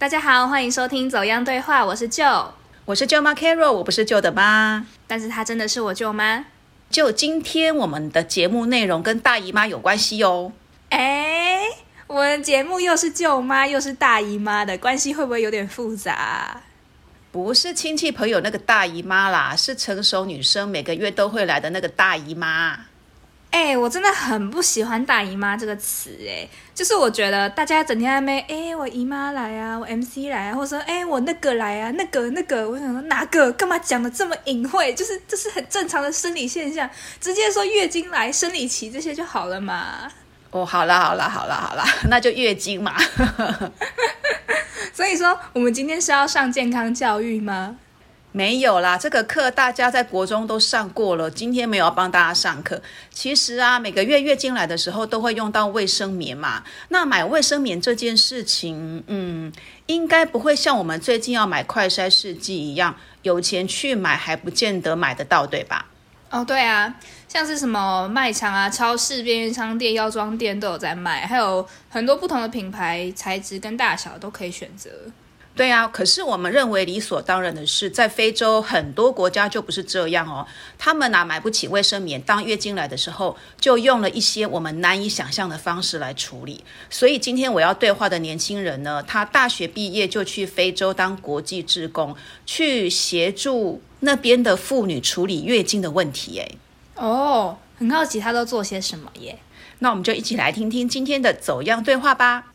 大家好，欢迎收听《走样对话》，我是舅，我是舅妈 Carol，我不是舅的妈，但是她真的是我舅妈。就今天我们的节目内容跟大姨妈有关系哦。哎，我们节目又是舅妈又是大姨妈的关系，会不会有点复杂？不是亲戚朋友那个大姨妈啦，是成熟女生每个月都会来的那个大姨妈。哎，我真的很不喜欢“大姨妈”这个词，哎，就是我觉得大家整天在那，哎，我姨妈来啊，我 MC 来啊，或者说，哎，我那个来啊，那个那个，我想说哪个？干嘛讲的这么隐晦？就是这是很正常的生理现象，直接说月经来、生理期这些就好了嘛。哦，好啦好啦好啦好啦，那就月经嘛。所以说，我们今天是要上健康教育吗？没有啦，这个课大家在国中都上过了，今天没有帮大家上课。其实啊，每个月月经来的时候都会用到卫生棉嘛。那买卫生棉这件事情，嗯，应该不会像我们最近要买快筛试剂一样，有钱去买还不见得买得到，对吧？哦，对啊，像是什么卖场啊、超市、便利商店、药妆店都有在卖，还有很多不同的品牌、材质跟大小都可以选择。对啊，可是我们认为理所当然的是，在非洲很多国家就不是这样哦。他们哪买不起卫生棉，当月经来的时候，就用了一些我们难以想象的方式来处理。所以今天我要对话的年轻人呢，他大学毕业就去非洲当国际志工，去协助那边的妇女处理月经的问题。哎，哦，很好奇他都做些什么耶？那我们就一起来听听今天的走样对话吧。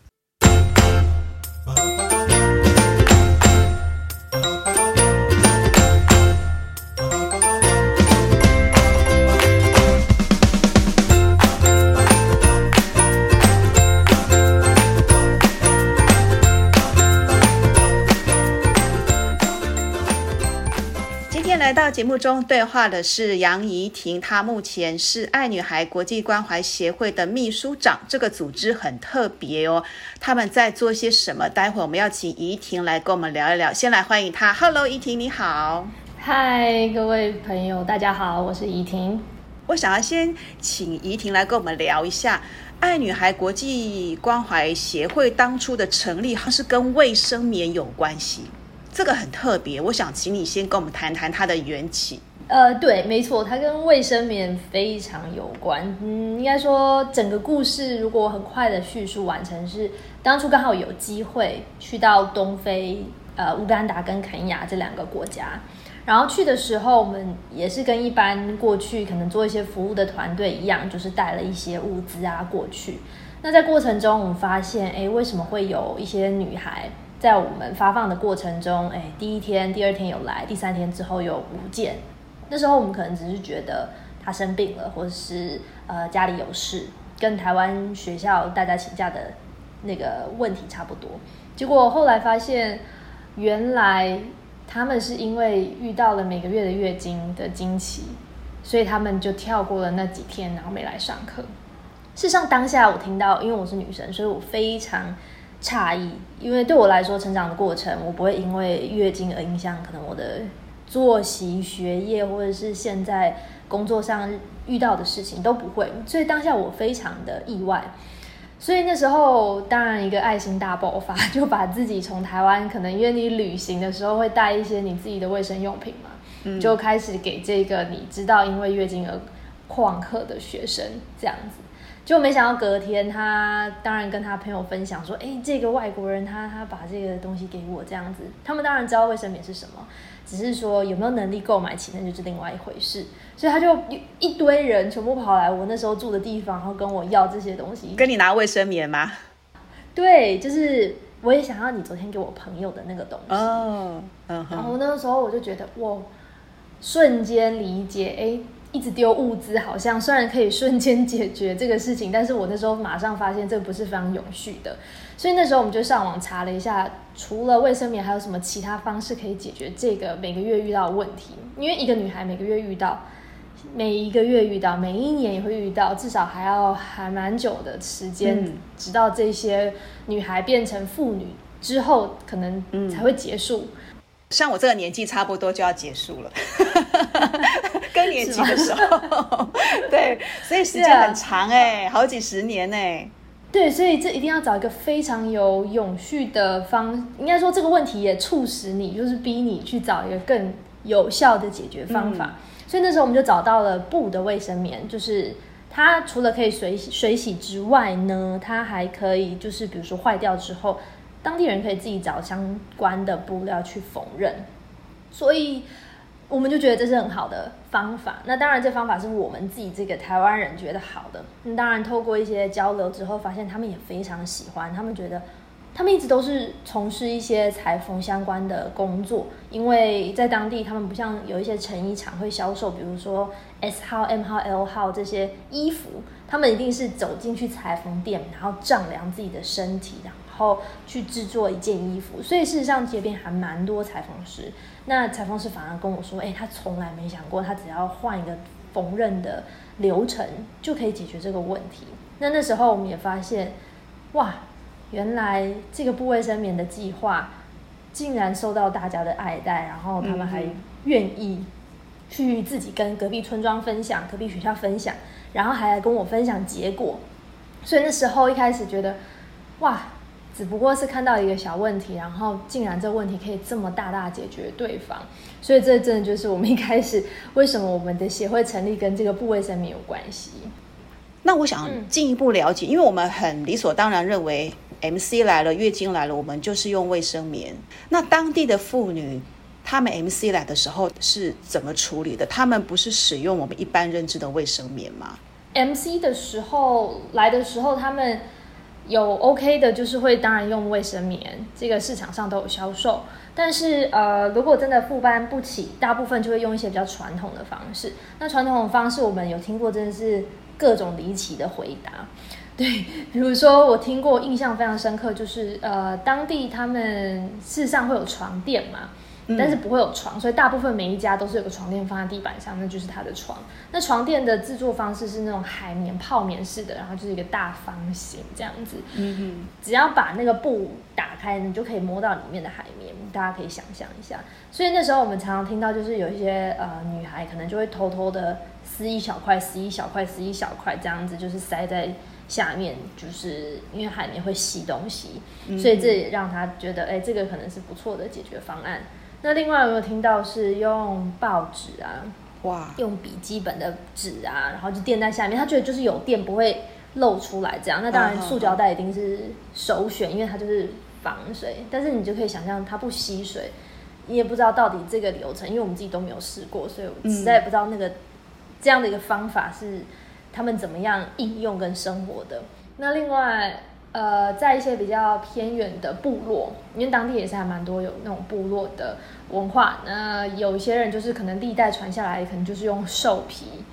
到节目中对话的是杨怡婷，她目前是爱女孩国际关怀协会的秘书长。这个组织很特别哦，他们在做些什么？待会我们要请怡婷来跟我们聊一聊。先来欢迎她，Hello，怡婷你好。嗨，各位朋友，大家好，我是怡婷。我想要先请怡婷来跟我们聊一下爱女孩国际关怀协会当初的成立，它是跟卫生棉有关系。这个很特别，我想请你先跟我们谈谈它的缘起。呃，对，没错，它跟卫生棉非常有关。嗯，应该说整个故事如果很快的叙述完成，是当初刚好有机会去到东非，呃，乌干达跟肯尼亚这两个国家。然后去的时候，我们也是跟一般过去可能做一些服务的团队一样，就是带了一些物资啊过去。那在过程中，我们发现，哎，为什么会有一些女孩？在我们发放的过程中，哎，第一天、第二天有来，第三天之后又不见。那时候我们可能只是觉得他生病了，或者是呃家里有事，跟台湾学校大家请假的那个问题差不多。结果后来发现，原来他们是因为遇到了每个月的月经的经期，所以他们就跳过了那几天，然后没来上课。事实上，当下我听到，因为我是女生，所以我非常。诧异，因为对我来说，成长的过程，我不会因为月经而影响可能我的作息、学业，或者是现在工作上遇到的事情都不会。所以当下我非常的意外，所以那时候当然一个爱心大爆发，就把自己从台湾可能因为你旅行的时候会带一些你自己的卫生用品嘛，就开始给这个你知道因为月经而旷课的学生这样子。就没想到隔天，他当然跟他朋友分享说：“哎，这个外国人他他把这个东西给我这样子。”他们当然知道卫生棉是什么，只是说有没有能力购买起，那就是另外一回事。所以他就一堆人全部跑来我那时候住的地方，然后跟我要这些东西。跟你拿卫生棉吗？对，就是我也想要你昨天给我朋友的那个东西。哦，嗯然后那个时候我就觉得，哇，瞬间理解，哎。一直丢物资，好像虽然可以瞬间解决这个事情，但是我那时候马上发现这不是非常永续的，所以那时候我们就上网查了一下，除了卫生棉，还有什么其他方式可以解决这个每个月遇到的问题？因为一个女孩每个月遇到，每一个月遇到，每一年也会遇到，至少还要还蛮久的时间，直到这些女孩变成妇女之后，可能才会结束。像我这个年纪，差不多就要结束了。更年期的时候，对，所以时间很长哎，好几十年哎。对，所以这一定要找一个非常有永续的方，应该说这个问题也促使你，就是逼你去找一个更有效的解决方法。所以那时候我们就找到了布的卫生棉，就是它除了可以水洗水洗之外呢，它还可以就是比如说坏掉之后，当地人可以自己找相关的布料去缝纫。所以我们就觉得这是很好的方法。那当然，这方法是我们自己这个台湾人觉得好的。那当然，透过一些交流之后，发现他们也非常喜欢。他们觉得，他们一直都是从事一些裁缝相关的工作，因为在当地，他们不像有一些成衣厂会销售，比如说 S 号、M 号、L 号这些衣服，他们一定是走进去裁缝店，然后丈量自己的身体，然后后去制作一件衣服。所以事实上，街边还蛮多裁缝师。那裁缝师反而跟我说：“哎，他从来没想过，他只要换一个缝纫的流程就可以解决这个问题。”那那时候我们也发现，哇，原来这个不卫生棉的计划竟然受到大家的爱戴，然后他们还愿意去自己跟隔壁村庄分享、隔壁学校分享，然后还来跟我分享结果。所以那时候一开始觉得，哇！只不过是看到一个小问题，然后竟然这问题可以这么大大解决对方，所以这真的就是我们一开始为什么我们的协会成立跟这个不卫生棉有关系。那我想进一步了解，因为我们很理所当然认为 MC 来了，月经来了，我们就是用卫生棉。那当地的妇女，她们 MC 来的时候是怎么处理的？她们不是使用我们一般认知的卫生棉吗？MC 的时候来的时候，他们。有 OK 的，就是会当然用卫生棉，这个市场上都有销售。但是呃，如果真的负担不起，大部分就会用一些比较传统的方式。那传统的方式，我们有听过，真的是各种离奇的回答。对，比如说我听过，印象非常深刻，就是呃，当地他们事实上会有床垫嘛。但是不会有床，所以大部分每一家都是有个床垫放在地板上，那就是他的床。那床垫的制作方式是那种海绵泡棉式的，然后就是一个大方形这样子。嗯哼，只要把那个布打开，你就可以摸到里面的海绵，大家可以想象一下。所以那时候我们常常听到，就是有一些呃女孩可能就会偷偷的撕一小块、撕一小块、撕一小块这样子，就是塞在下面，就是因为海绵会吸东西，所以这也让他觉得，哎，这个可能是不错的解决方案。那另外有没有听到是用报纸啊？哇，用笔记本的纸啊，然后就垫在下面，他觉得就是有垫不会漏出来这样。那当然，塑胶袋一定是首选，因为它就是防水。但是你就可以想象它不吸水，你也不知道到底这个流程，因为我们自己都没有试过，所以我实在也不知道那个这样的一个方法是他们怎么样应用跟生活的。那另外。呃，在一些比较偏远的部落，因为当地也是还蛮多有那种部落的文化。那有一些人就是可能历代传下来，可能就是用兽皮，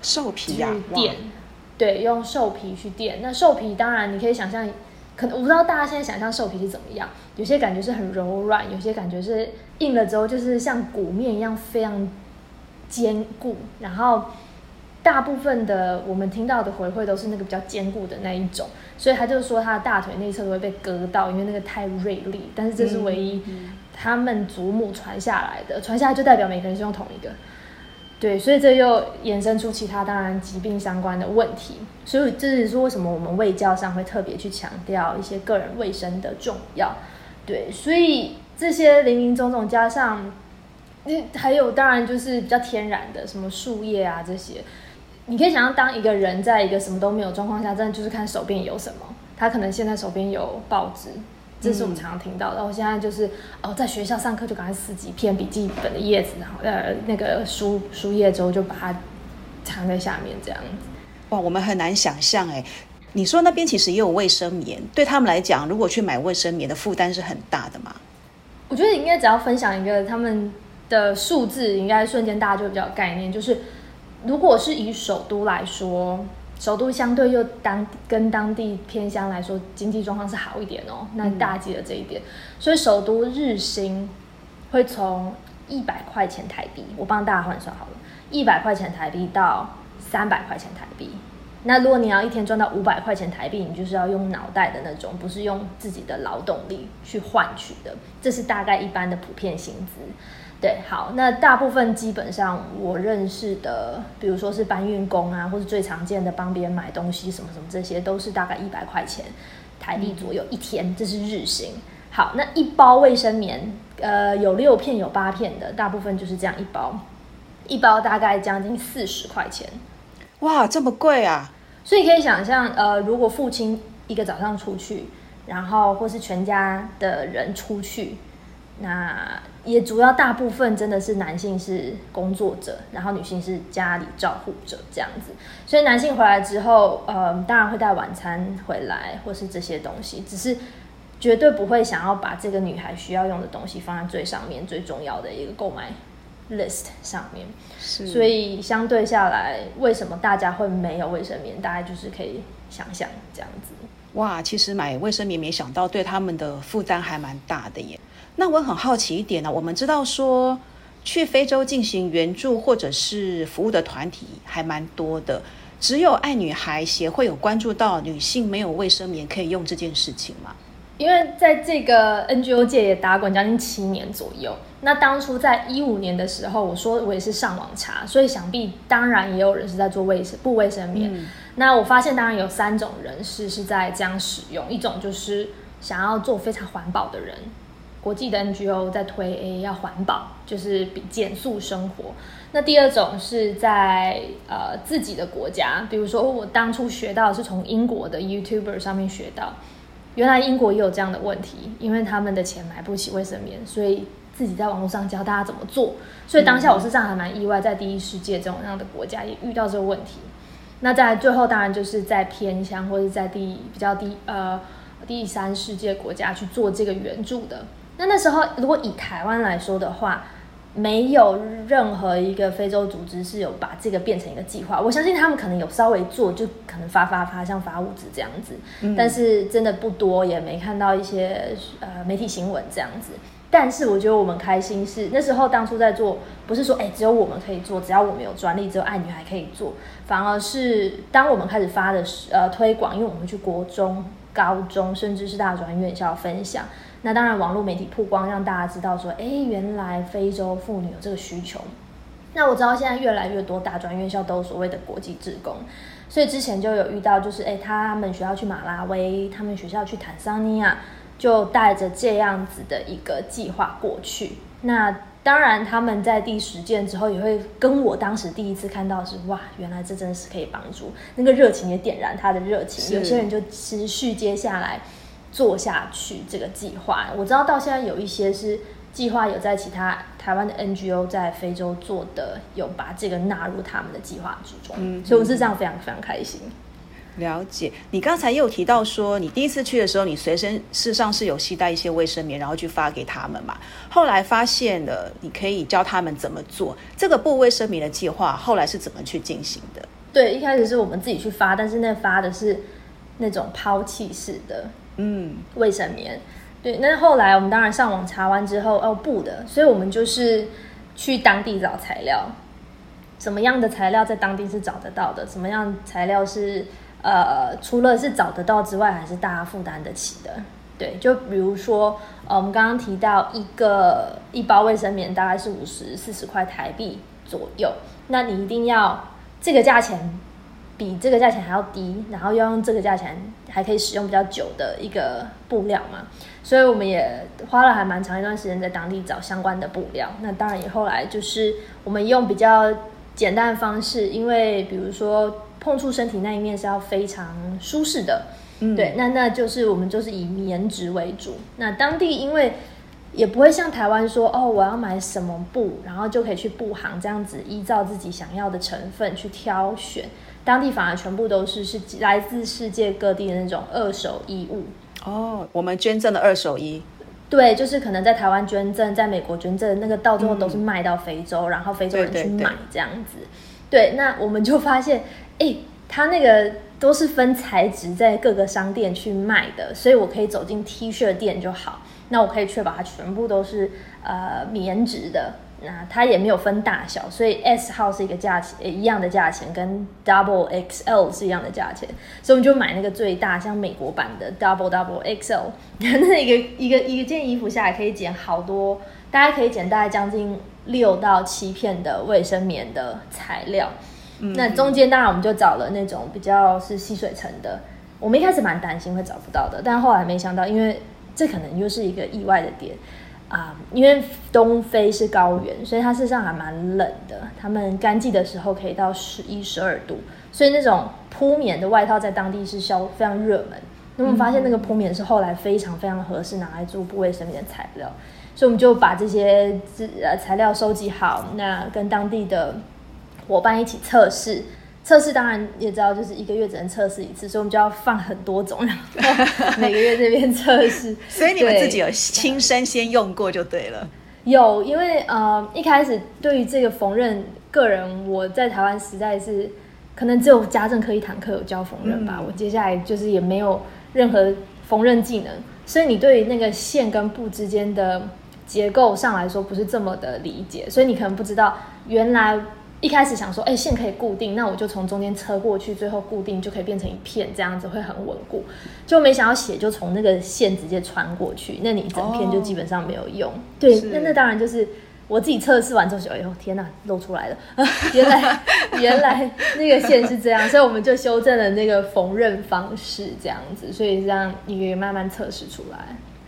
兽皮呀垫，对，用兽皮去垫。那兽皮当然你可以想象，可能我不知道大家现在想象兽皮是怎么样，有些感觉是很柔软，有些感觉是硬了之后就是像鼓面一样非常坚固，然后。大部分的我们听到的回馈都是那个比较坚固的那一种，所以他就说他的大腿内侧都会被割到，因为那个太锐利。但是这是唯一他们祖母传下来的，传下来就代表每个人是用同一个。对，所以这又衍生出其他当然疾病相关的问题。所以这也是为什么我们卫教上会特别去强调一些个人卫生的重要。对，所以这些零零总总加上，那还有当然就是比较天然的，什么树叶啊这些。你可以想象，当一个人在一个什么都没有状况下，真的就是看手边有什么。他可能现在手边有报纸，这是我们常常听到的。我现在就是哦，在学校上课就赶快撕几片笔记本的叶子，然后呃那个书书页之后就把它藏在下面这样子。哇，我们很难想象哎。你说那边其实也有卫生棉，对他们来讲，如果去买卫生棉的负担是很大的嘛？我觉得应该只要分享一个他们的数字，应该瞬间大家就比较概念，就是。如果是以首都来说，首都相对又当跟当地偏乡来说，经济状况是好一点哦。那大记得这一点，所以首都日薪会从一百块钱台币，我帮大家换算好了，一百块钱台币到三百块钱台币，那如果你要一天赚到五百块钱台币，你就是要用脑袋的那种，不是用自己的劳动力去换取的。这是大概一般的普遍薪资。对，好，那大部分基本上我认识的，比如说是搬运工啊，或是最常见的帮别人买东西什么什么，这些都是大概一百块钱台币左右一天，这是日薪。好，那一包卫生棉，呃，有六片有八片的，大部分就是这样一包，一包大概将近四十块钱。哇，这么贵啊！所以可以想象，呃，如果父亲一个早上出去，然后或是全家的人出去，那也主要大部分真的是男性是工作者，然后女性是家里照护者这样子。所以男性回来之后，呃，当然会带晚餐回来，或是这些东西，只是绝对不会想要把这个女孩需要用的东西放在最上面、最重要的一个购买。List 上面，所以相对下来，为什么大家会没有卫生棉？大家就是可以想象这样子。哇，其实买卫生棉没想到对他们的负担还蛮大的耶。那我很好奇一点呢，我们知道说去非洲进行援助或者是服务的团体还蛮多的，只有爱女孩协会有关注到女性没有卫生棉可以用这件事情吗？因为在这个 NGO 界也打滚将近七年左右，那当初在一五年的时候，我说我也是上网查，所以想必当然也有人是在做卫生不卫生棉。那我发现当然有三种人士是在这样使用，一种就是想要做非常环保的人，国际的 NGO 在推 A 要环保，就是比减速生活。那第二种是在呃自己的国家，比如说我当初学到是从英国的 YouTuber 上面学到。原来英国也有这样的问题，因为他们的钱买不起卫生棉，所以自己在网络上教大家怎么做。所以当下我是上还蛮意外，在第一世界这种样的国家也遇到这个问题。那在最后当然就是在偏乡或者在第比较低呃第三世界国家去做这个援助的。那那时候如果以台湾来说的话。没有任何一个非洲组织是有把这个变成一个计划。我相信他们可能有稍微做，就可能发发发，像发物资这样子，但是真的不多，也没看到一些呃媒体新闻这样子。但是我觉得我们开心是那时候当初在做，不是说哎只有我们可以做，只要我们有专利，只有爱女孩可以做，反而是当我们开始发的呃推广，因为我们去国中、高中，甚至是大专院校分享。那当然，网络媒体曝光，让大家知道说，哎，原来非洲妇女有这个需求。那我知道现在越来越多大专院校都有所谓的国际志工，所以之前就有遇到，就是哎，他们学校去马拉维，他们学校去坦桑尼亚，就带着这样子的一个计划过去。那当然，他们在第十件之后，也会跟我当时第一次看到是，哇，原来这真的是可以帮助，那个热情也点燃他的热情，有些人就持续接下来。做下去这个计划，我知道到现在有一些是计划有在其他台湾的 NGO 在非洲做的，有把这个纳入他们的计划之中，嗯，所以我是这样非常非常开心。了解，你刚才又提到说，你第一次去的时候，你随身事实上是有携带一些卫生棉，然后去发给他们嘛。后来发现了，你可以教他们怎么做这个不卫生棉的计划，后来是怎么去进行的？对，一开始是我们自己去发，但是那发的是那种抛弃式的。嗯，卫生棉，对。那后来我们当然上网查完之后，哦不的，所以我们就是去当地找材料，什么样的材料在当地是找得到的，什么样材料是呃，除了是找得到之外，还是大家负担得起的。对，就比如说，呃，我们刚刚提到一个一包卫生棉大概是五十四十块台币左右，那你一定要这个价钱。比这个价钱还要低，然后要用这个价钱还可以使用比较久的一个布料嘛，所以我们也花了还蛮长一段时间在当地找相关的布料。那当然也后来就是我们用比较简单的方式，因为比如说碰触身体那一面是要非常舒适的，嗯对，那那就是我们就是以棉质为主。那当地因为也不会像台湾说哦，我要买什么布，然后就可以去布行这样子依照自己想要的成分去挑选。当地反而全部都是是来自世界各地的那种二手衣物哦，我们捐赠的二手衣，对，就是可能在台湾捐赠，在美国捐赠，那个到最后都是卖到非洲，然后非洲人去买这样子。对，那我们就发现，哎，他那个都是分材质在各个商店去卖的，所以我可以走进 T 恤店就好，那我可以确保它全部都是呃棉质的。那它也没有分大小，所以 S 号是一个价钱，一样的价钱，跟 Double XL 是一样的价钱，所以我们就买那个最大，像美国版的 Double Double XL，那一个一个一件衣服下来可以剪好多，大家可以剪大概将近六到七片的卫生棉的材料。那中间当然我们就找了那种比较是吸水层的，我们一开始蛮担心会找不到的，但后来没想到，因为这可能又是一个意外的点啊、因为东非是高原，所以它事实上还蛮冷的，他们干季的时候可以到十一、十二度，所以那种铺棉的外套在当地是销非常热门。那我们发现那个铺棉是后来非常非常合适拿来做部卫生棉的材料，所以我们就把这些资呃材料收集好，那跟当地的伙伴一起测试。测试当然也知道，就是一个月只能测试一次，所以我们就要放很多种，然后每个月这边测试。所以你们自己有亲身先用过就对了。有，因为呃一开始对于这个缝纫，个人我在台湾实在是可能只有家政科一堂课有教缝纫吧，我接下来就是也没有任何缝纫技能，所以你对于那个线跟布之间的结构上来说不是这么的理解，所以你可能不知道原来。一开始想说，哎、线可以固定，那我就从中间车过去，最后固定就可以变成一片，这样子会很稳固。就没想到血就从那个线直接穿过去，那你整片就基本上没有用。对，那那当然就是我自己测试完之后就，哎呦天哪，露出来了，原来原来那个线是这样，所以我们就修正了那个缝纫方式，这样子，所以这样一个一个慢慢测试出来。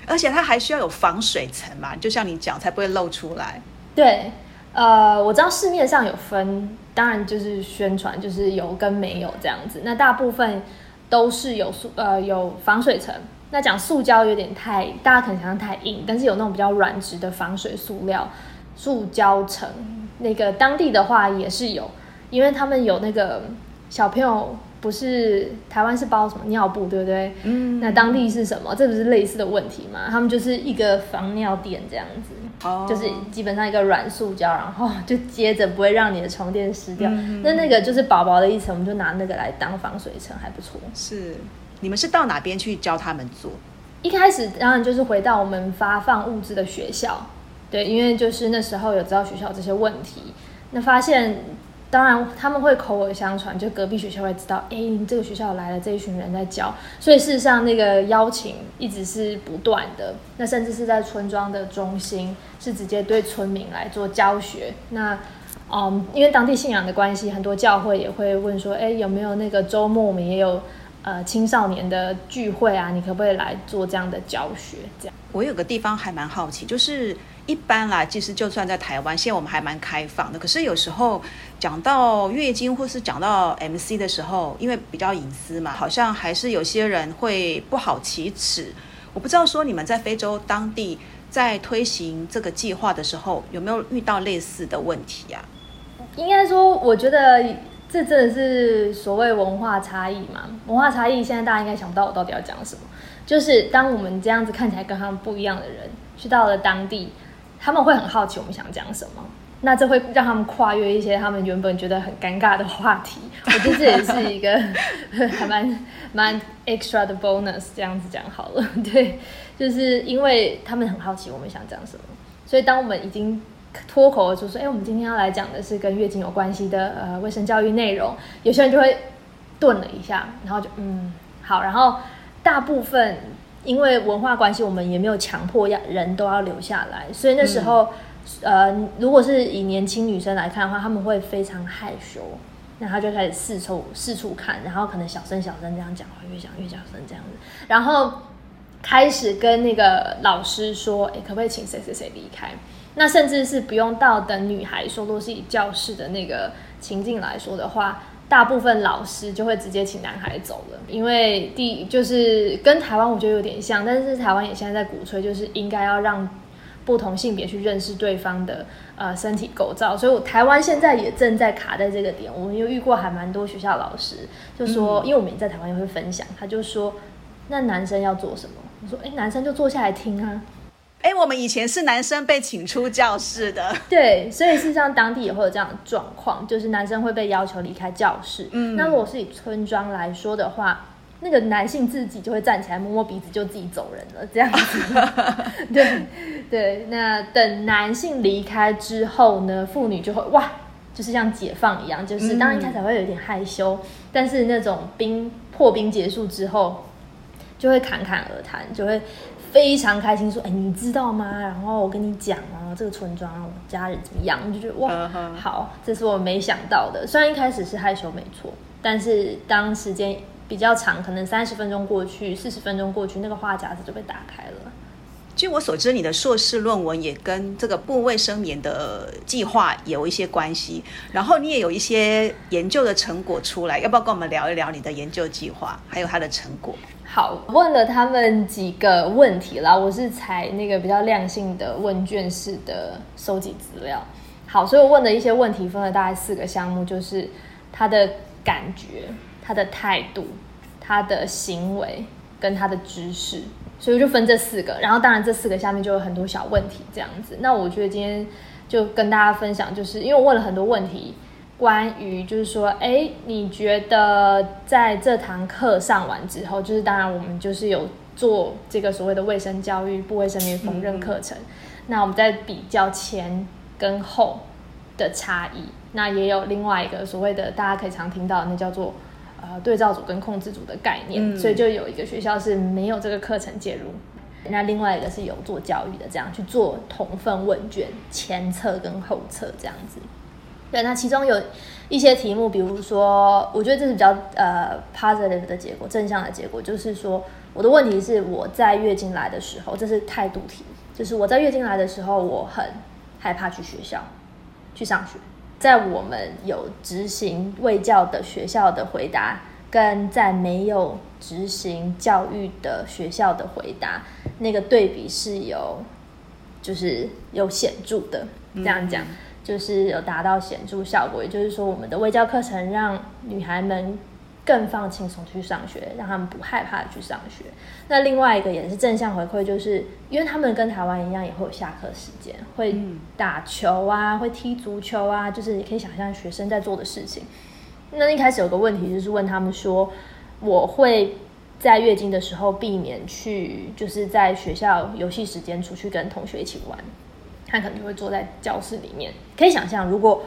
而且它还需要有防水层嘛，就像你讲，才不会露出来。对，呃，我知道市面上有分，当然就是宣传就是有跟没有这样子。那大部分都是有塑呃有防水层。那讲塑胶有点太，大家可能想象太硬，但是有那种比较软质的防水塑料，塑胶层。那个当地的话也是有，因为他们有那个小朋友不是台湾是包什么尿布，对不对？嗯，那当地是什么？这不是类似的问题吗？他们就是一个防尿垫这样子。哦就是基本上一个软塑胶，然后 就接着不会让你的床垫湿掉。嗯那那个就是薄薄的一层，我们就拿那个来当防水层，还不错。是你们是到哪边去教他们做？一开始当然就是回到我们发放物资的学校，对，因为就是那时候有知道学校这些问题，那发现当然他们会口耳相传，就隔壁学校会知道，哎，这个学校来了这一群人在教，所以事实上那个邀请一直是不断的，那甚至是在村庄的中心是直接对村民来做教学，那。嗯，因为当地信仰的关系，很多教会也会问说，哎，有没有那个周末我们也有呃青少年的聚会啊？你可不可以来做这样的教学？这样。我有个地方还蛮好奇，就是一般啦，其实就算在台湾，现在我们还蛮开放的。可是有时候讲到月经或是讲到 MC 的时候，因为比较隐私嘛，好像还是有些人会不好启齿。我不知道说你们在非洲当地在推行这个计划的时候，有没有遇到类似的问题啊？应该说，我觉得这真的是所谓文化差异嘛。文化差异，现在大家应该想不到我到底要讲什么。就是当我们这样子看起来跟他们不一样的人，去到了当地，他们会很好奇我们想讲什么。那这会让他们跨越一些他们原本觉得很尴尬的话题。我觉得这也是一个 还蛮蛮 extra 的 bonus，这样子讲好了。对，就是因为他们很好奇我们想讲什么，所以当我们已经脱口而出说：“哎、我们今天要来讲的是跟月经有关系的呃卫生教育内容。”有些人就会顿了一下，然后就嗯好，然后大部分因为文化关系，我们也没有强迫要人都要留下来，所以那时候、呃，如果是以年轻女生来看的话，他们会非常害羞。那她就开始四处四处看，然后可能小声小声这样讲话，越讲越小声这样子，然后开始跟那个老师说，哎，可不可以请谁谁谁离开？那甚至是不用到等女孩说，如果是以教室的那个情境来说的话，大部分老师就会直接请男孩走了，因为第就是跟台湾我觉得有点像，但是台湾也现在在鼓吹，就是应该要让不同性别去认识对方的呃身体构造，所以我台湾现在也正在卡在这个点。我们又遇过还蛮多学校老师就说，因为我们也在台湾也会分享，他就说那男生要做什么？我说哎，男生就坐下来听啊。哎，我们以前是男生被请出教室的，对，所以事实上当地也会有这样的状况，就是男生会被要求离开教室。嗯那如果是以村庄来说的话，那个男性自己就会站起来摸摸鼻子就自己走人了，这样子。对对，那等男性离开之后呢，妇女就会哇，就是像解放一样，就是当然一开始会有一点害羞，但是那种冰破冰结束之后，就会侃侃而谈，就会非常开心说：“哎，你知道吗？然后我跟你讲啊，这个村庄我家人怎么样？”就觉得哇，好，这是我没想到的。虽然一开始是害羞没错，但是当时间比较长，可能三十分钟过去，四十分钟过去，那个话匣子就被打开了。据我所知，你的硕士论文也跟这个部卫生棉的计划有一些关系，然后你也有一些研究的成果出来，要不要跟我们聊一聊你的研究计划，还有它的成果？好，问了他们几个问题啦，我是采那个比较量性的问卷式的收集资料。好，所以我问的一些问题分了大概四个项目，就是他的感觉、他的态度、他的行为跟他的知识。所以就分这四个，然后当然这四个下面就有很多小问题这样子。那我觉得今天就跟大家分享，就是因为我问了很多问题，关于就是说，哎，你觉得在这堂课上完之后，就是当然我们就是有做这个所谓的卫生教育、不卫生棉缝纫课程，那我们在比较前跟后的差异，那也有另外一个所谓的大家可以常听到，那叫做。呃，对照组跟控制组的概念，所以就有一个学校是没有这个课程介入，那另外一个是有做教育的，这样去做同份问卷前测跟后测这样子。对，那其中有一些题目，比如说，我觉得这是比较呃 positive 的结果，正向的结果，就是说我的问题是我在月经来的时候，这是态度题，就是我在月经来的时候，我很害怕去学校去上学。在我们有执行卫教的学校的回答，跟在没有执行教育的学校的回答，那个对比是有，就是有显著的。这样讲，就是有达到显著效果。也就是说，我们的卫教课程让女孩们。更放轻松去上学，让他们不害怕去上学。那另外一个也是正向回馈，就是因为他们跟台湾一样，也会有下课时间，会打球啊，会踢足球啊，就是你可以想象学生在做的事情。那一开始有个问题就是问他们说，我会在月经的时候避免去，就是在学校游戏时间出去跟同学一起玩，他可能就会坐在教室里面。可以想象，如果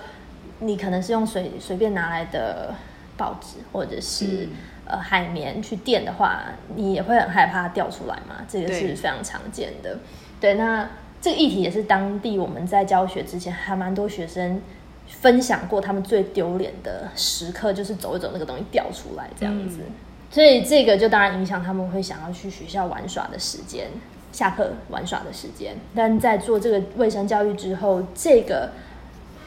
你可能是用随随便拿来的。报纸或者是呃海绵去垫的话，你也会很害怕掉出来嘛？这个是非常常见的。对，那这个议题也是当地我们在教学之前，还蛮多学生分享过，他们最丢脸的时刻就是走一走那个东西掉出来这样子。所以这个就当然影响他们会想要去学校玩耍的时间，下课玩耍的时间。但在做这个卫生教育之后，这个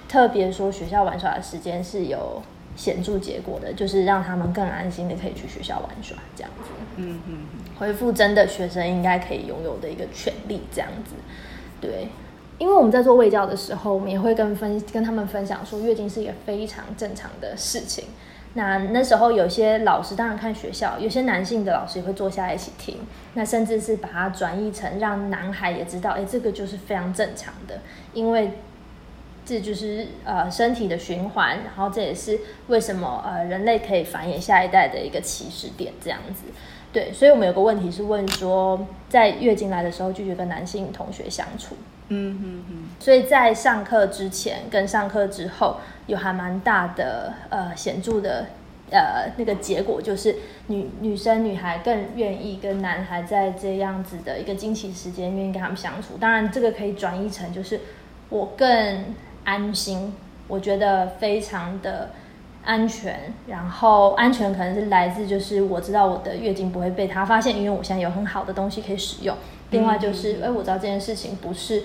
特别说学校玩耍的时间是有。显著结果的，就是让他们更安心的可以去学校玩耍，这样子。嗯嗯，恢复真的学生应该可以拥有的一个权利，这样子。对，因为我们在做卫教的时候，我们也会跟分跟他们分享说，月经是一个非常正常的事情。那那时候有些老师，当然看学校，有些男性的老师也会坐下来一起听，那甚至是把它转译成让男孩也知道，哎，这个就是非常正常的，因为。这就是呃身体的循环，然后这也是为什么呃人类可以繁衍下一代的一个起始点，这样子。对，所以我们有个问题是问说，在月经来的时候拒绝跟男性同学相处。嗯嗯嗯。所以在上课之前跟上课之后，有还蛮大的呃显著的呃那个结果，就是女女生女孩更愿意跟男孩在这样子的一个经期时间愿意跟他们相处。当然，这个可以转译成就是我更。安心，我觉得非常的安全。然后安全可能是来自，就是我知道我的月经不会被他发现，因为我现在有很好的东西可以使用。另外就是，哎，我知道这件事情不是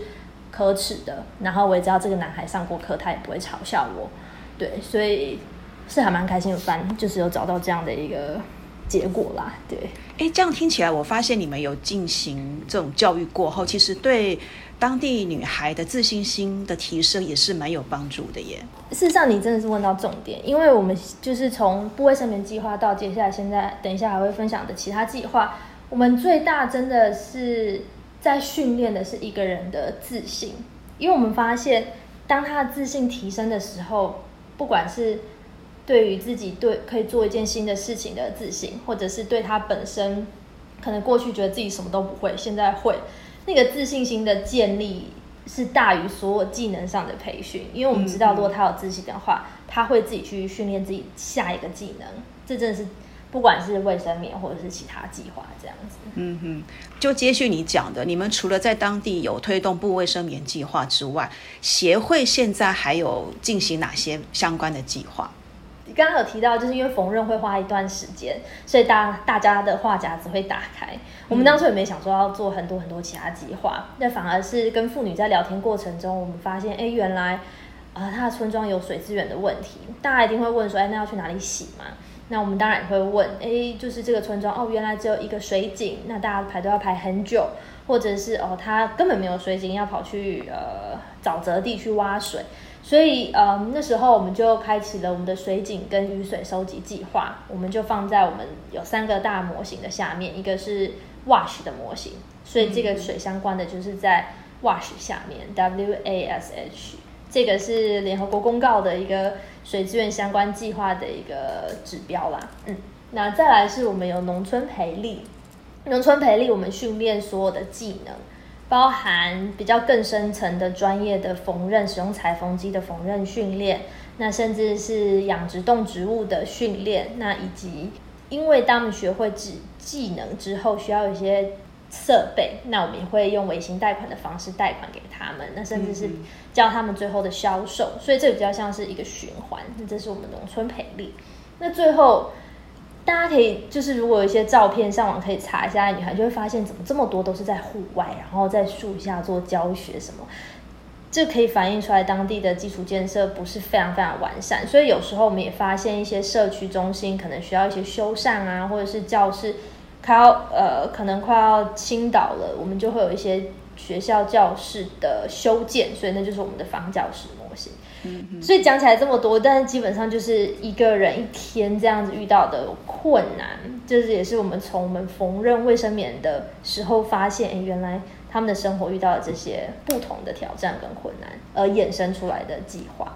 可耻的。然后我也知道这个男孩上过课，他也不会嘲笑我。对，所以是还蛮开心的，班，就是有找到这样的一个结果啦。对，哎，这样听起来，我发现你们有进行这种教育过后，其实对。当地女孩的自信心的提升也是蛮有帮助的耶。事实上，你真的是问到重点，因为我们就是从不卫生棉计划到接下来现在，等一下还会分享的其他计划，我们最大真的是在训练的是一个人的自信，因为我们发现，当他的自信提升的时候，不管是对于自己对可以做一件新的事情的自信，或者是对他本身可能过去觉得自己什么都不会，现在会。那个自信心的建立是大于所有技能上的培训，因为我们知道，如果他有自信的话，他会自己去训练自己下一个技能。这真的是不管是卫生棉或者是其他计划这样子。嗯哼，就接续你讲的，你们除了在当地有推动部卫生棉计划之外，协会现在还有进行哪些相关的计划？刚刚有提到，就是因为缝纫会花一段时间，所以大大家的话匣子会打开。我们当初也没想说要做很多很多其他计划，那反而是跟妇女在聊天过程中，我们发现，哎，原来啊，她的村庄有水资源的问题。大家一定会问说，哎，那要去哪里洗嘛？那我们当然也会问，哎，就是这个村庄哦，原来只有一个水井，那大家排都要排很久，或者是哦，他根本没有水井，要跑去呃沼泽地去挖水。所以，嗯，那时候我们就开启了我们的水井跟雨水收集计划。我们就放在我们有三个大模型的下面，一个是 Wash 的模型，所以这个水相关的就是在 Wash 下面，W A S H，这个是联合国公告的一个水资源相关计划的一个指标啦。嗯，那再来是我们有农村培力，农村培力我们训练所有的技能。包含比较更深层的专业的缝纫，使用裁缝机的缝纫训练，那甚至是养殖动植物的训练，那以及因为当我们学会技技能之后，需要一些设备，那我们也会用微型贷款的方式贷款给他们，那甚至是教他们最后的销售，所以这比较像是一个循环。这是我们农村培力，那最后。大家可以就是，如果有一些照片上网可以查一下，女孩就会发现怎么这么多都是在户外，然后在树下做教学什么，这可以反映出来当地的基础建设不是非常非常完善。所以有时候我们也发现一些社区中心可能需要一些修缮啊，或者是教室快要呃可能快要倾倒了，我们就会有一些学校教室的修建，所以那就是我们的方教室模型。所以讲起来这么多，但是基本上就是一个人一天这样子遇到的困难，就是也是我们从我们缝纫卫生棉的时候发现，哎，原来他们的生活遇到了这些不同的挑战跟困难，而衍生出来的计划。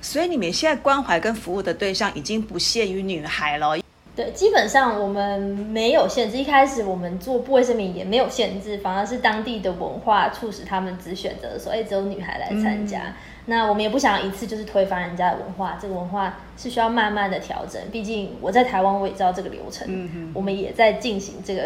所以你们现在关怀跟服务的对象已经不限于女孩了。对，基本上我们没有限制。一开始我们做不卫生棉也没有限制，反而是当地的文化促使他们只选择说，哎，只有女孩来参加。那我们也不想一次就是推翻人家的文化，这个文化是需要慢慢的调整。毕竟我在台湾我也知道这个流程，我们也在进行这个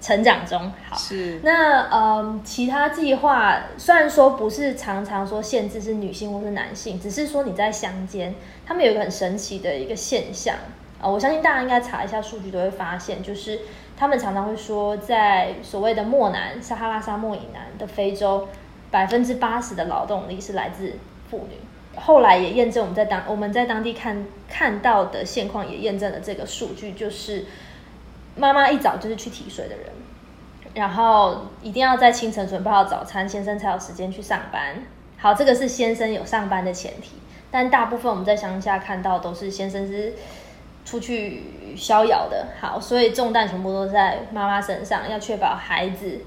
成长中。好，是那嗯，其他计划虽然说不是常常说限制是女性或是男性，只是说你在乡间，他们有一个很神奇的一个现象。啊，我相信大家应该查一下数据都会发现，就是他们常常会说，在所谓的漠南撒哈拉沙漠以南的非洲，百分之八十的劳动力是来自妇女。后来也验证我们在当我们在当地看看到的现况，也验证了这个数据，就是妈妈一早就是去提水的人，然后一定要在清晨准备好早餐，先生才有时间去上班。好，这个是先生有上班的前提，但大部分我们在乡下看到都是先生是。出去逍遥的好，所以重担全部都在妈妈身上，要确保孩子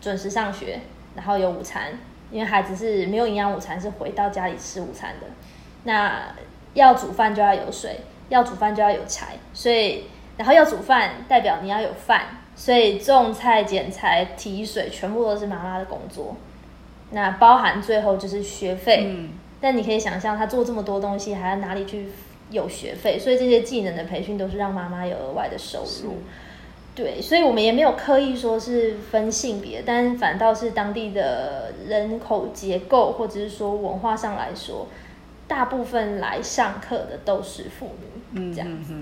准时上学，然后有午餐，因为孩子是没有营养午餐，是回到家里吃午餐的。那要煮饭就要有水，要煮饭就要有柴，所以然后要煮饭代表你要有饭，所以种菜、剪柴、提水，全部都是妈妈的工作。那包含最后就是学费，但你可以想象，他做这么多东西，还要哪里去？有学费，所以这些技能的培训都是让妈妈有额外的收入。对，所以我们也没有刻意说是分性别，但反倒是当地的人口结构或者是说文化上来说，大部分来上课的都是妇女。嗯，这样子。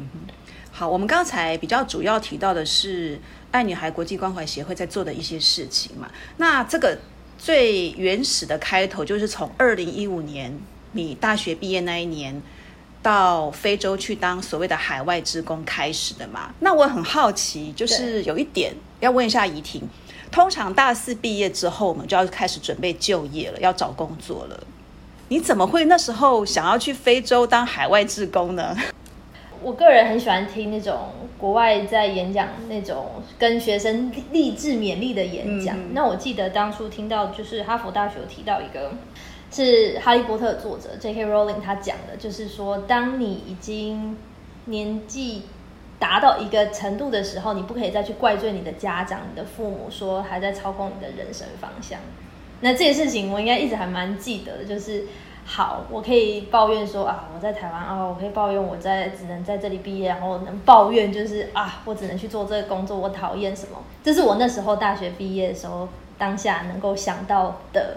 好，我们刚才比较主要提到的是爱女孩国际关怀协会在做的一些事情嘛。那这个最原始的开头就是从二零一五年你大学毕业那一年。到非洲去当所谓的海外职工开始的嘛？那我很好奇，就是有一点要问一下怡婷。通常大四毕业之后，我们就要开始准备就业了，要找工作了。你怎么会那时候想要去非洲当海外职工呢？我个人很喜欢听那种国外在演讲那种跟学生励志勉励的演讲。那我记得当初听到就是哈佛大学有提到一个。是《哈利波特》作者 J.K. Rowling 他讲的，就是说，当你已经年纪达到一个程度的时候，你不可以再去怪罪你的家长、你的父母，说还在操控你的人生方向。那这件事情我应该一直还蛮记得的，就是好，我可以抱怨说啊，我在台湾啊，我可以抱怨我在只能在这里毕业，然后能抱怨就是啊，我只能去做这个工作，我讨厌什么。这是我那时候大学毕业的时候当下能够想到的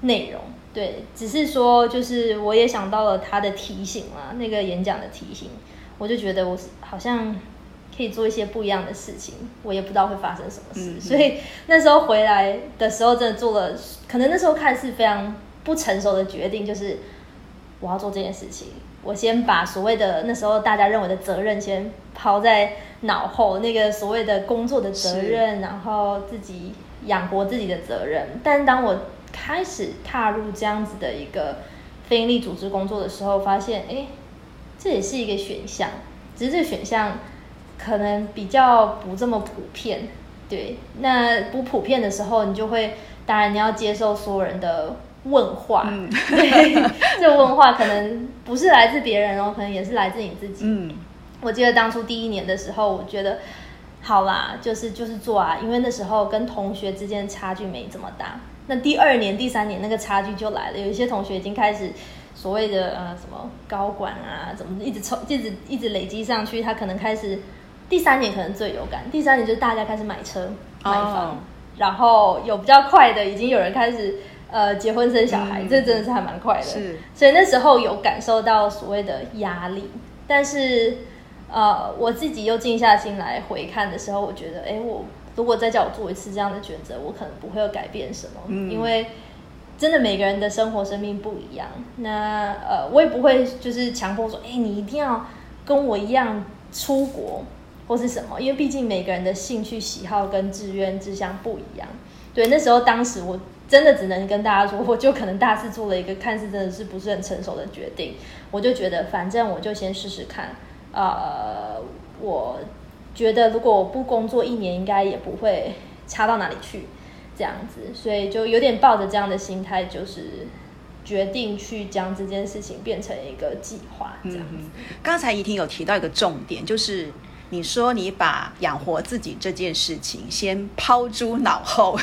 内容。对，只是说就是我也想到了他的提醒嘛，那个演讲的提醒。我就觉得我好像可以做一些不一样的事情，我也不知道会发生什么事，所以那时候回来的时候，真的做了，可能那时候看似非常不成熟的决定，就是我要做这件事情。我先把所谓的那时候大家认为的责任先抛在脑后，那个所谓的工作的责任，然后自己养活自己的责任。但当我开始踏入这样子的一个非营利组织工作的时候，发现，哎。这也是一个选项，只是这个选项可能比较不这么普遍。对，那不普遍的时候，你就会当然你要接受所有人的问话。嗯，对，这个问话可能不是来自别人哦，可能也是来自你自己。嗯，我记得当初第一年的时候，我觉得好啦，就是就是做啊，因为那时候跟同学之间差距没这么大。那第二年、第三年那个差距就来了，有一些同学已经开始。所谓的呃什么高管啊，怎么一直抽，一直一直累积上去，他可能开始第三年可能最有感，第三年就是大家开始买车买房，然后有比较快的，已经有人开始呃结婚生小孩，这真的是还蛮快的。是，所以那时候有感受到所谓的压力，但是呃我自己又静下心来回看的时候，我觉得哎，我如果再叫我做一次这样的选择，我可能不会有改变什么，因为。真的每个人的生活生命不一样，那呃，我也不会就是强迫说，哎，你一定要跟我一样出国或是什么，因为毕竟每个人的兴趣喜好跟志愿志向不一样。对，那时候当时我真的只能跟大家说，我就可能大致做了一个看似真的是不是很成熟的决定，我就觉得反正我就先试试看。呃，我觉得如果我不工作一年，应该也不会差到哪里去。这样子，所以就有点抱着这样的心态，就是决定去将这件事情变成一个计划。这样子，刚才怡婷有提到一个重点，就是你说你把养活自己这件事情先抛诸脑后，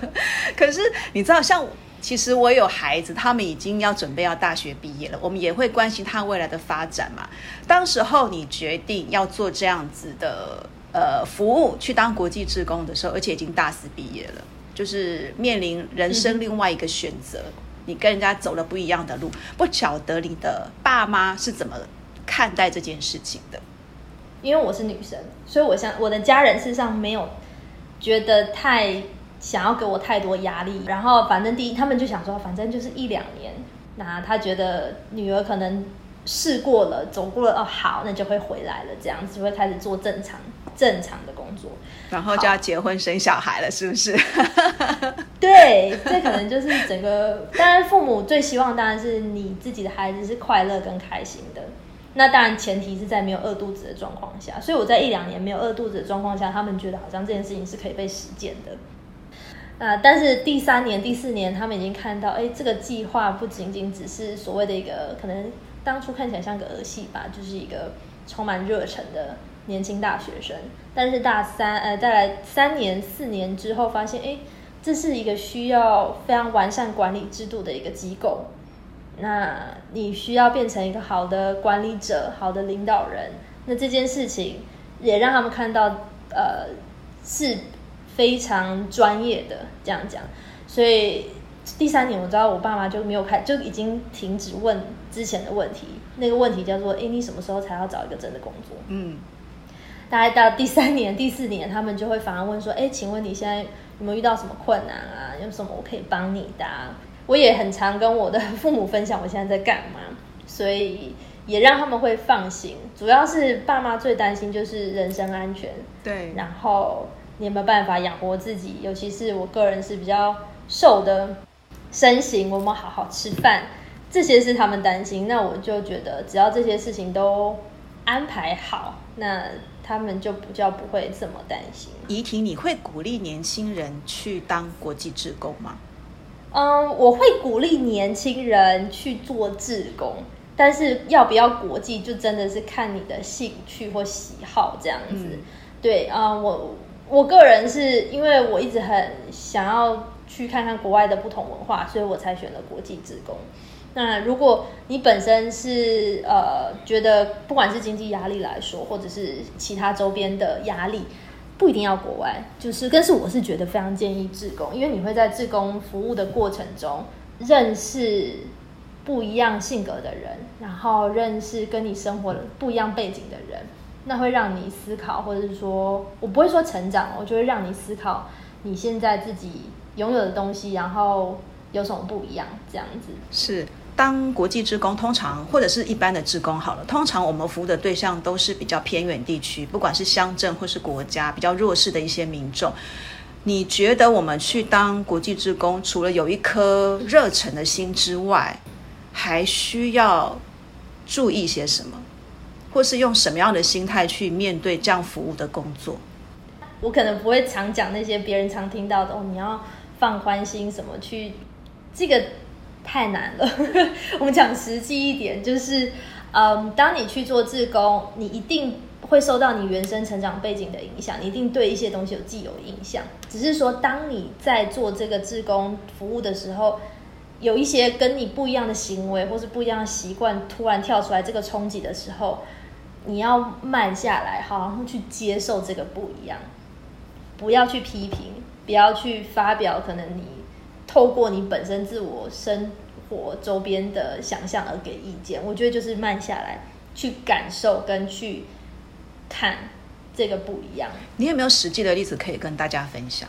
可是你知道，像其实我有孩子，他们已经要准备要大学毕业了，我们也会关心他未来的发展嘛。当时候你决定要做这样子的呃服务，去当国际职工的时候，而且已经大四毕业了。就是面临人生另外一个选择，你跟人家走了不一样的路，不晓得你的爸妈是怎么看待这件事情的。因为我是女生，所以我想我的家人事实上没有觉得太想要给我太多压力。然后反正第一，他们就想说，反正就是一两年，那他觉得女儿可能试过了，走过了，哦，好，那就会回来了，这样子就会开始做正常。正常的工作，然后就要结婚生小孩了，是不是？对，这可能就是整个。当然，父母最希望当然是你自己的孩子是快乐跟开心的。那当然，前提是在没有饿肚子的状况下。所以我在一两年没有饿肚子的状况下，他们觉得好像这件事情是可以被实践的。啊，但是第三年、第四年，他们已经看到，哎，这个计划不仅仅只是所谓的一个可能当初看起来像个儿戏吧，就是一个充满热忱的。年轻大学生，但是大三呃，再来三年四年之后，发现哎，这是一个需要非常完善管理制度的一个机构。那你需要变成一个好的管理者、好的领导人。那这件事情也让他们看到，呃，是非常专业的。这样讲，所以第三年我知道我爸妈就没有开，就已经停止问之前的问题。那个问题叫做：哎，你什么时候才要找一个真的工作？嗯。大概到第三年、第四年，他们就会反而问说：“哎，请问你现在有没有遇到什么困难啊？有什么我可以帮你的？”我也很常跟我的父母分享我现在在干嘛，所以也让他们会放心。主要是爸妈最担心就是人身安全，对。然后你有没有办法养活自己？尤其是我个人是比较瘦的身形，我们好好吃饭，这些是他们担心。那我就觉得，只要这些事情都安排好，那。他们就比较不会这么担心。怡婷，你会鼓励年轻人去当国际志工吗？嗯，我会鼓励年轻人去做志工，但是要不要国际，就真的是看你的兴趣或喜好这样子。对啊、我我个人是因为我一直很想要去看看国外的不同文化，所以我才选了国际职工。那如果你本身是呃觉得不管是经济压力来说，或者是其他周边的压力，不一定要国外，就是，但是我是觉得非常建议志工，因为你会在志工服务的过程中认识不一样性格的人，然后认识跟你生活不一样背景的人，那会让你思考，或者是说我不会说成长，我就会让你思考你现在自己拥有的东西，然后有什么不一样，这样子。是。当国际职工，通常或者是一般的职工好了，通常我们服务的对象都是比较偏远地区，不管是乡镇或是国家比较弱势的一些民众。你觉得我们去当国际职工，除了有一颗热忱的心之外，还需要注意些什么，或是用什么样的心态去面对这样服务的工作？我可能不会常讲那些别人常听到的哦，你要放宽心什么去，这个太难了。我们讲实际一点，就是，嗯，当你去做志工，你一定会受到你原生成长背景的影响，你一定对一些东西有既有印象。只是说，当你在做这个志工服务的时候，有一些跟你不一样的行为或是不一样的习惯突然跳出来这个冲击的时候，你要慢下来，好好去接受这个不一样。不要去批评，不要去发表可能你透过你本身自我生活周边的想象而给意见。我觉得就是慢下来，去感受跟去看这个不一样。你有没有实际的例子可以跟大家分享？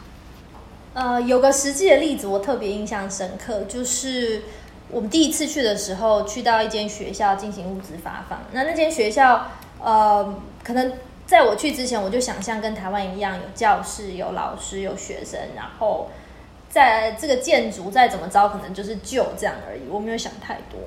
呃，有个实际的例子我特别印象深刻，就是我们第一次去的时候，去到一间学校进行物资发放。那那间学校，呃，可能在我去之前，我就想象跟台湾一样，有教室、有老师、有学生，然后在这个建筑再怎么着，可能就是旧这样而已。我没有想太多。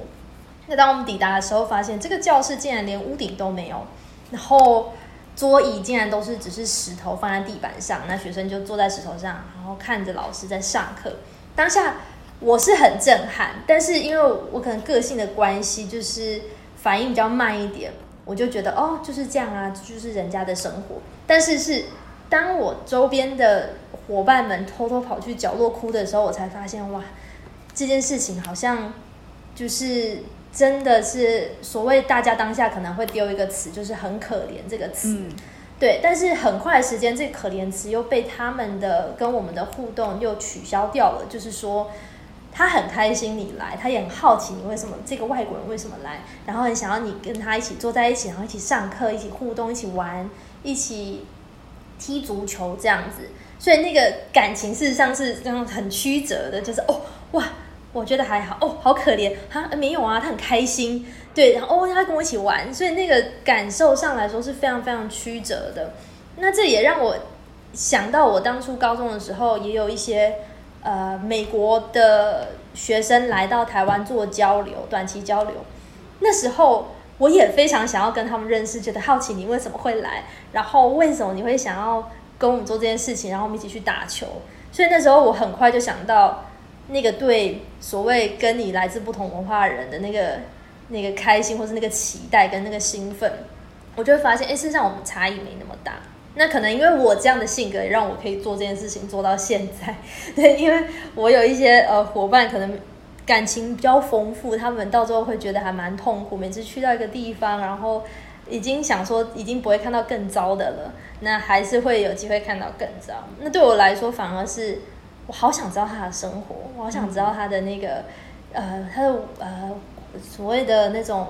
那当我们抵达的时候，发现这个教室竟然连屋顶都没有，然后桌椅竟然都是只是石头放在地板上，那学生就坐在石头上，然后看着老师在上课。当下我是很震撼，但是因为我可能个性的关系，就是反应比较慢一点，我就觉得哦就是这样啊，这就是人家的生活。但是是当我周边的伙伴们偷偷跑去角落哭的时候，我才发现哇，这件事情好像就是真的是所谓大家当下可能会丢一个词，就是很可怜这个词。嗯，对，但是很快的时间，这可怜词又被他们的跟我们的互动又取消掉了。就是说，他很开心你来，他也很好奇你为什么这个外国人为什么来，然后很想要你跟他一起坐在一起，然后一起上课，一起互动，一起玩，一起踢足球这样子。所以那个感情事实上是这样很曲折的，就是哦哇，我觉得还好哦，好可怜他没有啊，他很开心，对，然后哦他跟我一起玩，所以那个感受上来说是非常非常曲折的。那这也让我想到我当初高中的时候，也有一些呃美国的学生来到台湾做交流，短期交流，那时候。我也非常想要跟他们认识，觉得好奇你为什么会来，然后为什么你会想要跟我们做这件事情，然后我们一起去打球。所以那时候我很快就想到那个对所谓跟你来自不同文化人的那个那个开心，或是那个期待跟那个兴奋，我就会发现，哎，事实上我们差异没那么大。那可能因为我这样的性格，也让我可以做这件事情做到现在。对，因为我有一些呃伙伴可能。感情比较丰富，他们到最后会觉得还蛮痛苦。每次去到一个地方，然后已经想说已经不会看到更糟的了，那还是会有机会看到更糟。那对我来说，反而是我好想知道他的生活，我好想知道他的那个呃，他的呃所谓的那种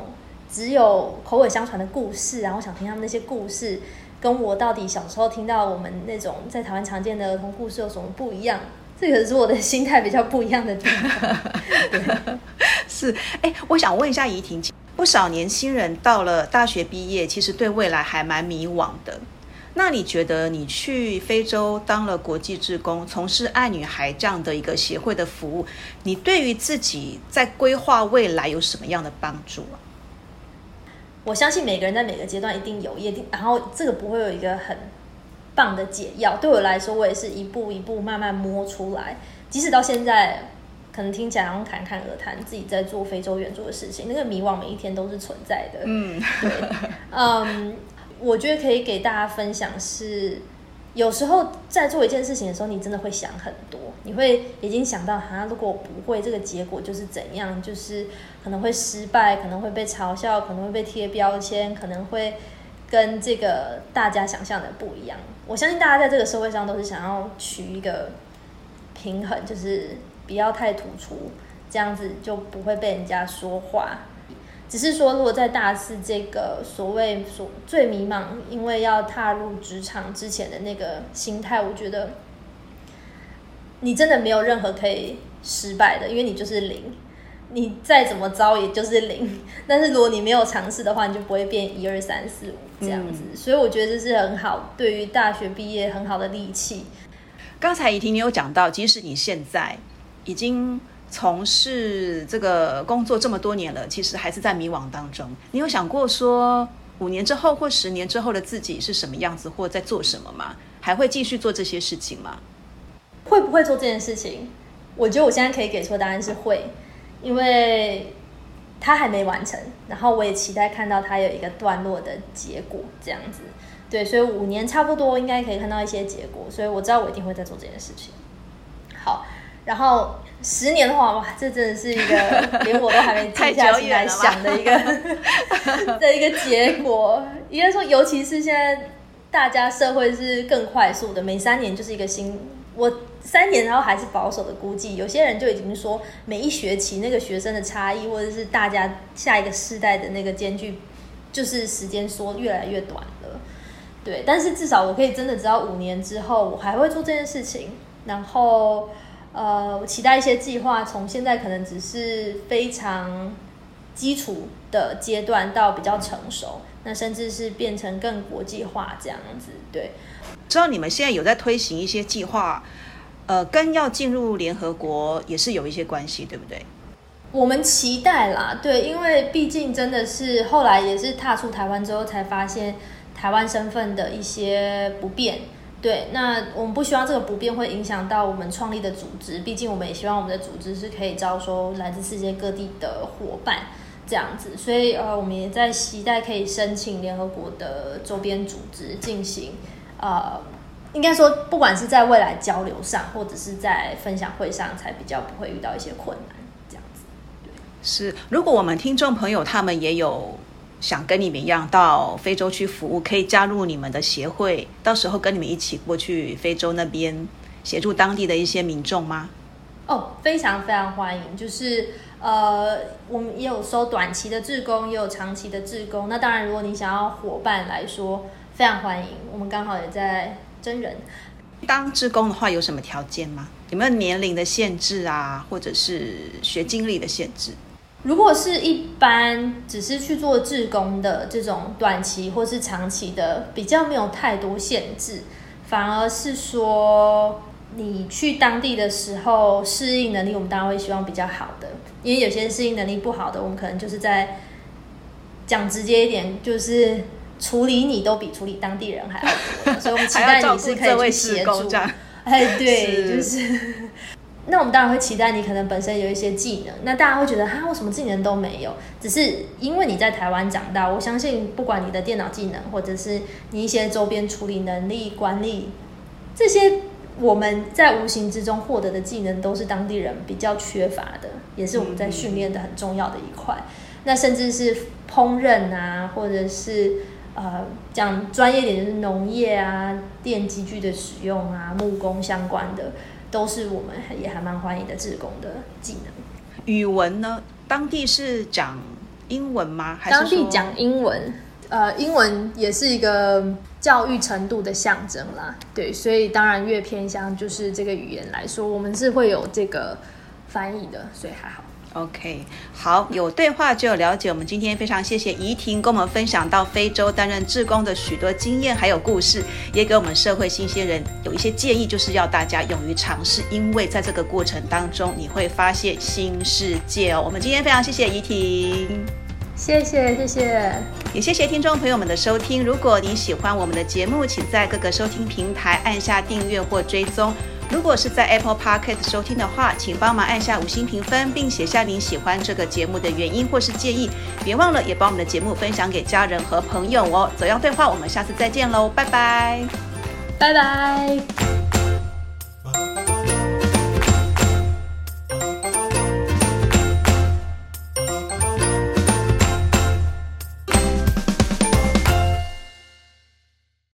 只有口耳相传的故事，然后想听他们那些故事，跟我到底小时候听到我们那种在台湾常见的儿童故事有什么不一样？这可是我的心态比较不一样的地方。是，哎，我想问一下怡婷，不少年轻人到了大学毕业，其实对未来还蛮迷惘的。那你觉得你去非洲当了国际志工，从事爱女孩这样的一个协会的服务，你对于自己在规划未来有什么样的帮助啊？我相信每个人在每个阶段一定有，一定，然后这个不会有一个很棒的解药。对我来说，我也是一步一步慢慢摸出来。即使到现在，可能听起来好像侃侃而谈，自己在做非洲援助的事情，那个迷惘每一天都是存在的。嗯，对，嗯，我觉得可以给大家分享是，有时候在做一件事情的时候，你真的会想很多，你会已经想到，哈，如果不会，这个结果就是怎样，就是可能会失败，可能会被嘲笑，可能会被贴标签，可能会跟这个大家想象的不一样。我相信大家在这个社会上都是想要取一个平衡，就是不要太突出，这样子就不会被人家说话。只是说，如果在大四这个所谓所最迷茫，因为要踏入职场之前的那个心态，我觉得你真的没有任何可以失败的，因为你就是零，你再怎么糟也就是零。但是如果你没有尝试的话，你就不会变一二三四五这样子。所以我觉得这是很好，对于大学毕业很好的利器。刚才怡婷你有讲到，即使你现在已经从事这个工作这么多年了，其实还是在迷惘当中。你有想过说，五年之后或十年之后的自己是什么样子，或在做什么吗？还会继续做这些事情吗？会不会做这件事情？我觉得我现在可以给出的答案是会，因为它还没完成，然后我也期待看到它有一个段落的结果，这样子。对，所以五年差不多应该可以看到一些结果，所以我知道我一定会在做这件事情。好，然后十年的话，哇，这真的是一个 连我都还没静下心来想的一个 的一个结果。应该说，尤其是现在大家社会是更快速的，每三年就是一个新。我三年，然后还是保守的估计，有些人就已经说，每一学期那个学生的差异，或者是大家下一个世代的那个间距，就是时间缩越来越短了。对，但是至少我可以真的知道，五年之后我还会做这件事情。然后，呃，我期待一些计划，从现在可能只是非常基础的阶段，到比较成熟，那甚至是变成更国际化这样子。对。知道你们现在有在推行一些计划，呃，跟要进入联合国也是有一些关系，对不对？我们期待啦，对，因为毕竟真的是后来也是踏出台湾之后，才发现台湾身份的一些不便。对，那我们不希望这个不便会影响到我们创立的组织，毕竟我们也希望我们的组织是可以招收来自世界各地的伙伴这样子。所以呃，我们也在期待可以申请联合国的周边组织进行。呃，应该说，不管是在未来交流上，或者是在分享会上，才比较不会遇到一些困难，这样子。对，是。如果我们听众朋友他们也有想跟你们一样到非洲去服务，可以加入你们的协会，到时候跟你们一起过去非洲那边协助当地的一些民众吗？哦，非常非常欢迎。就是呃，我们也有收短期的志工，也有长期的志工。那当然，如果你想要伙伴来说。非常欢迎，我们刚好也在真人当志工的话，有什么条件吗？有没有年龄的限制啊，或者是学经历的限制？如果是一般只是去做志工的这种短期或是长期的，比较没有太多限制，反而是说你去当地的时候适应能力，我们当然会希望比较好的，因为有些适应能力不好的，我们可能就是在讲直接一点，就是。处理你都比处理当地人还要多，所以我们期待你是可以去协助。哎，对，就是。那我们当然会期待你可能本身有一些技能。那大家会觉得哈，我什么技能都没有？只是因为你在台湾长大，我相信不管你的电脑技能，或者是你一些周边处理能力、管理这些，我们在无形之中获得的技能，都是当地人比较缺乏的，也是我们在训练的很重要的一块。那甚至是烹饪啊，或者是。呃，讲专业点就是农业啊、电机具的使用啊、木工相关的，都是我们也还蛮欢迎的志工的技能。语文呢？当地是讲英文吗？还是当地讲英文？呃，英文也是一个教育程度的象征啦。对，所以当然越偏向就是这个语言来说，我们是会有这个翻译的，所以还好。OK，好，有对话就有了解。我们今天非常谢谢怡婷跟我们分享到非洲担任志工的许多经验还有故事，也给我们社会新鲜人有一些建议，就是要大家勇于尝试，因为在这个过程当中你会发现新世界哦。我们今天非常谢谢怡婷，谢谢谢谢，也谢谢听众朋友们的收听。如果你喜欢我们的节目，请在各个收听平台按下订阅或追踪。如果是在 Apple Podcast 收听的话，请帮忙按下五星评分，并写下您喜欢这个节目的原因或是建议。别忘了也把我们的节目分享给家人和朋友哦。怎样对话？我们下次再见喽，拜拜，拜拜。